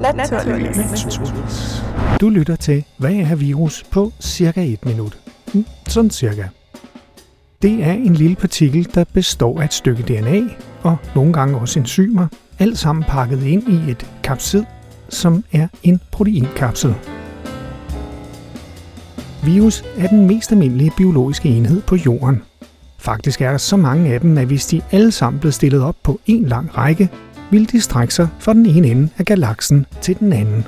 Naturligvis. Du lytter til Hvad er virus på cirka et minut. Mm, Sådan cirka. Det er en lille partikel, der består af et stykke DNA og nogle gange også enzymer, alt sammen pakket ind i et kapsid, som er en proteinkapsel. Virus er den mest almindelige biologiske enhed på jorden. Faktisk er der så mange af dem, at hvis de alle sammen blev stillet op på en lang række, ville de strække sig fra den ene ende af galaksen til den anden.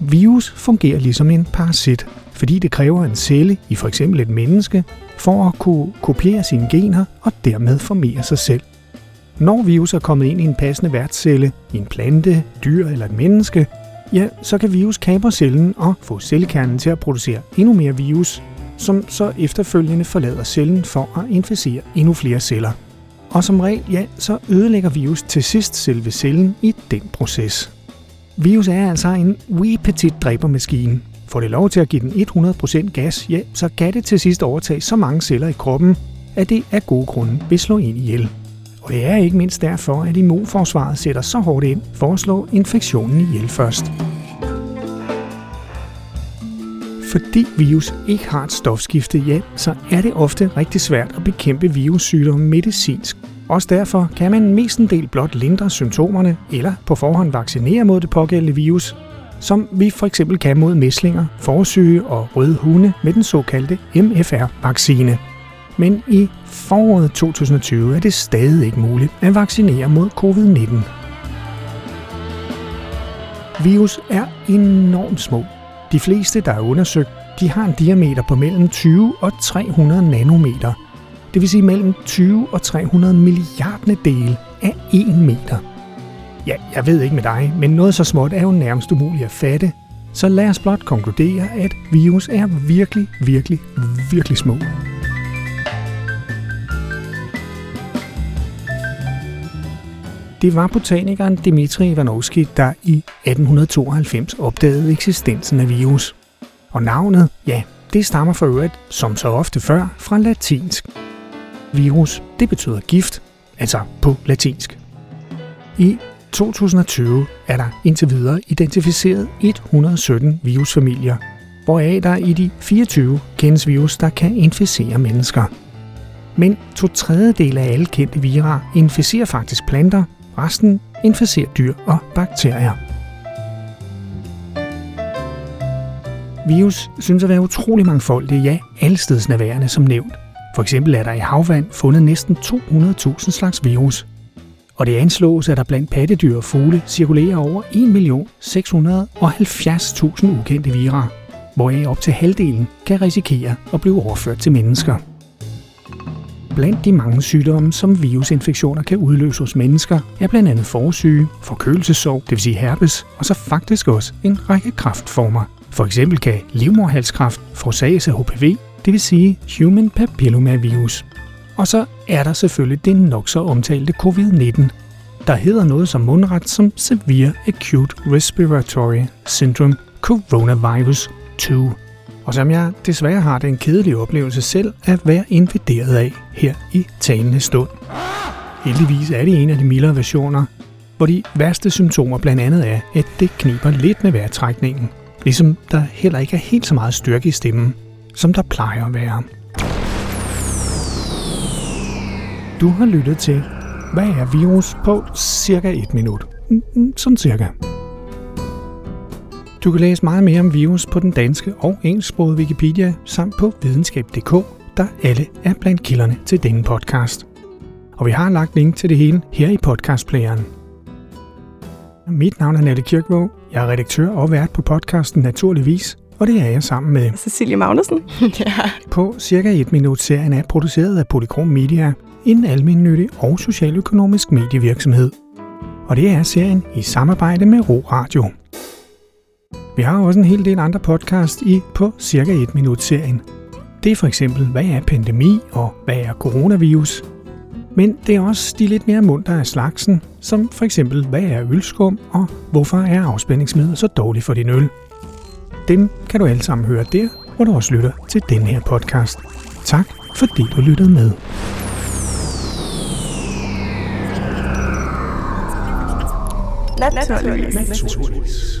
Virus fungerer ligesom en parasit, fordi det kræver en celle i for eksempel et menneske for at kunne kopiere sine gener og dermed formere sig selv. Når virus er kommet ind i en passende værtscelle, i en plante, dyr eller et menneske, ja, så kan virus kapre cellen og få cellekernen til at producere endnu mere virus, som så efterfølgende forlader cellen for at inficere endnu flere celler. Og som regel, ja, så ødelægger virus til sidst selve cellen i den proces. Virus er altså en wee petit dræbermaskine. Får det lov til at give den 100% gas, ja, så kan det til sidst overtage så mange celler i kroppen, at det af gode grunde vil slå ind ihjel. Og det er ikke mindst derfor, at immunforsvaret sætter så hårdt ind for at slå infektionen ihjel først. Fordi virus ikke har et stofskifte, ja, så er det ofte rigtig svært at bekæmpe virussygdomme medicinsk. Også derfor kan man mestendel blot lindre symptomerne eller på forhånd vaccinere mod det pågældende virus, som vi for eksempel kan mod mæslinger, forsyge og røde hunde med den såkaldte MFR-vaccine. Men i foråret 2020 er det stadig ikke muligt at vaccinere mod covid-19. Virus er enormt små. De fleste, der er undersøgt, de har en diameter på mellem 20 og 300 nanometer. Det vil sige mellem 20 og 300 milliardne dele af 1 meter. Ja, jeg ved ikke med dig, men noget så småt er jo nærmest umuligt at fatte. Så lad os blot konkludere, at virus er virkelig, virkelig, virkelig små. Det var botanikeren Dmitri Ivanovski, der i 1892 opdagede eksistensen af virus. Og navnet, ja, det stammer for øvrigt, som så ofte før, fra latinsk. Virus, det betyder gift, altså på latinsk. I 2020 er der indtil videre identificeret 117 virusfamilier, hvoraf der i de 24 kendes virus, der kan inficere mennesker. Men to tredjedel af alle kendte vira inficerer faktisk planter, resten inficerer dyr og bakterier. Virus synes at være utrolig mangfoldige, ja, allestedsnærværende som nævnt. For eksempel er der i havvand fundet næsten 200.000 slags virus. Og det anslås, at der blandt pattedyr og fugle cirkulerer over 1.670.000 ukendte vira, hvoraf op til halvdelen kan risikere at blive overført til mennesker. Blandt de mange sygdomme, som virusinfektioner kan udløse hos mennesker, er blandt andet forsyge, forkølelsesår, det vil sige herpes, og så faktisk også en række kraftformer. For eksempel kan livmorhalskræft forårsages af HPV, det vil sige Human Papillomavirus. Og så er der selvfølgelig det nok så omtalte covid-19, der hedder noget som mundret som Severe Acute Respiratory Syndrome Coronavirus 2 og som jeg desværre har den kedelige oplevelse selv at være invaderet af her i talende stund. Heldigvis er det en af de mildere versioner, hvor de værste symptomer blandt andet er, at det kniber lidt med vejrtrækningen, ligesom der heller ikke er helt så meget styrke i stemmen, som der plejer at være. Du har lyttet til, hvad er virus på cirka et minut. Mm, mm, sådan cirka. Du kan læse meget mere om virus på den danske og engelsksprogede Wikipedia samt på videnskab.dk, der alle er blandt kilderne til denne podcast. Og vi har lagt link til det hele her i podcastplayeren. Mit navn er Nette Kirkvåg. Jeg er redaktør og vært på podcasten Naturligvis, og det er jeg sammen med Cecilie Magnussen. ja. på cirka et minut serien er produceret af Polychrom Media, en almindelig og socialøkonomisk medievirksomhed. Og det er serien i samarbejde med Ro Radio. Vi har også en hel del andre podcast i på cirka et minut serien. Det er for eksempel, hvad er pandemi og hvad er coronavirus? Men det er også de lidt mere munter af slagsen, som for eksempel, hvad er ølskum og hvorfor er afspændingsmiddel så dårligt for din øl? Dem kan du alle sammen høre der, hvor du også lytter til den her podcast. Tak fordi du lyttede med. Naturligvis. Naturligvis.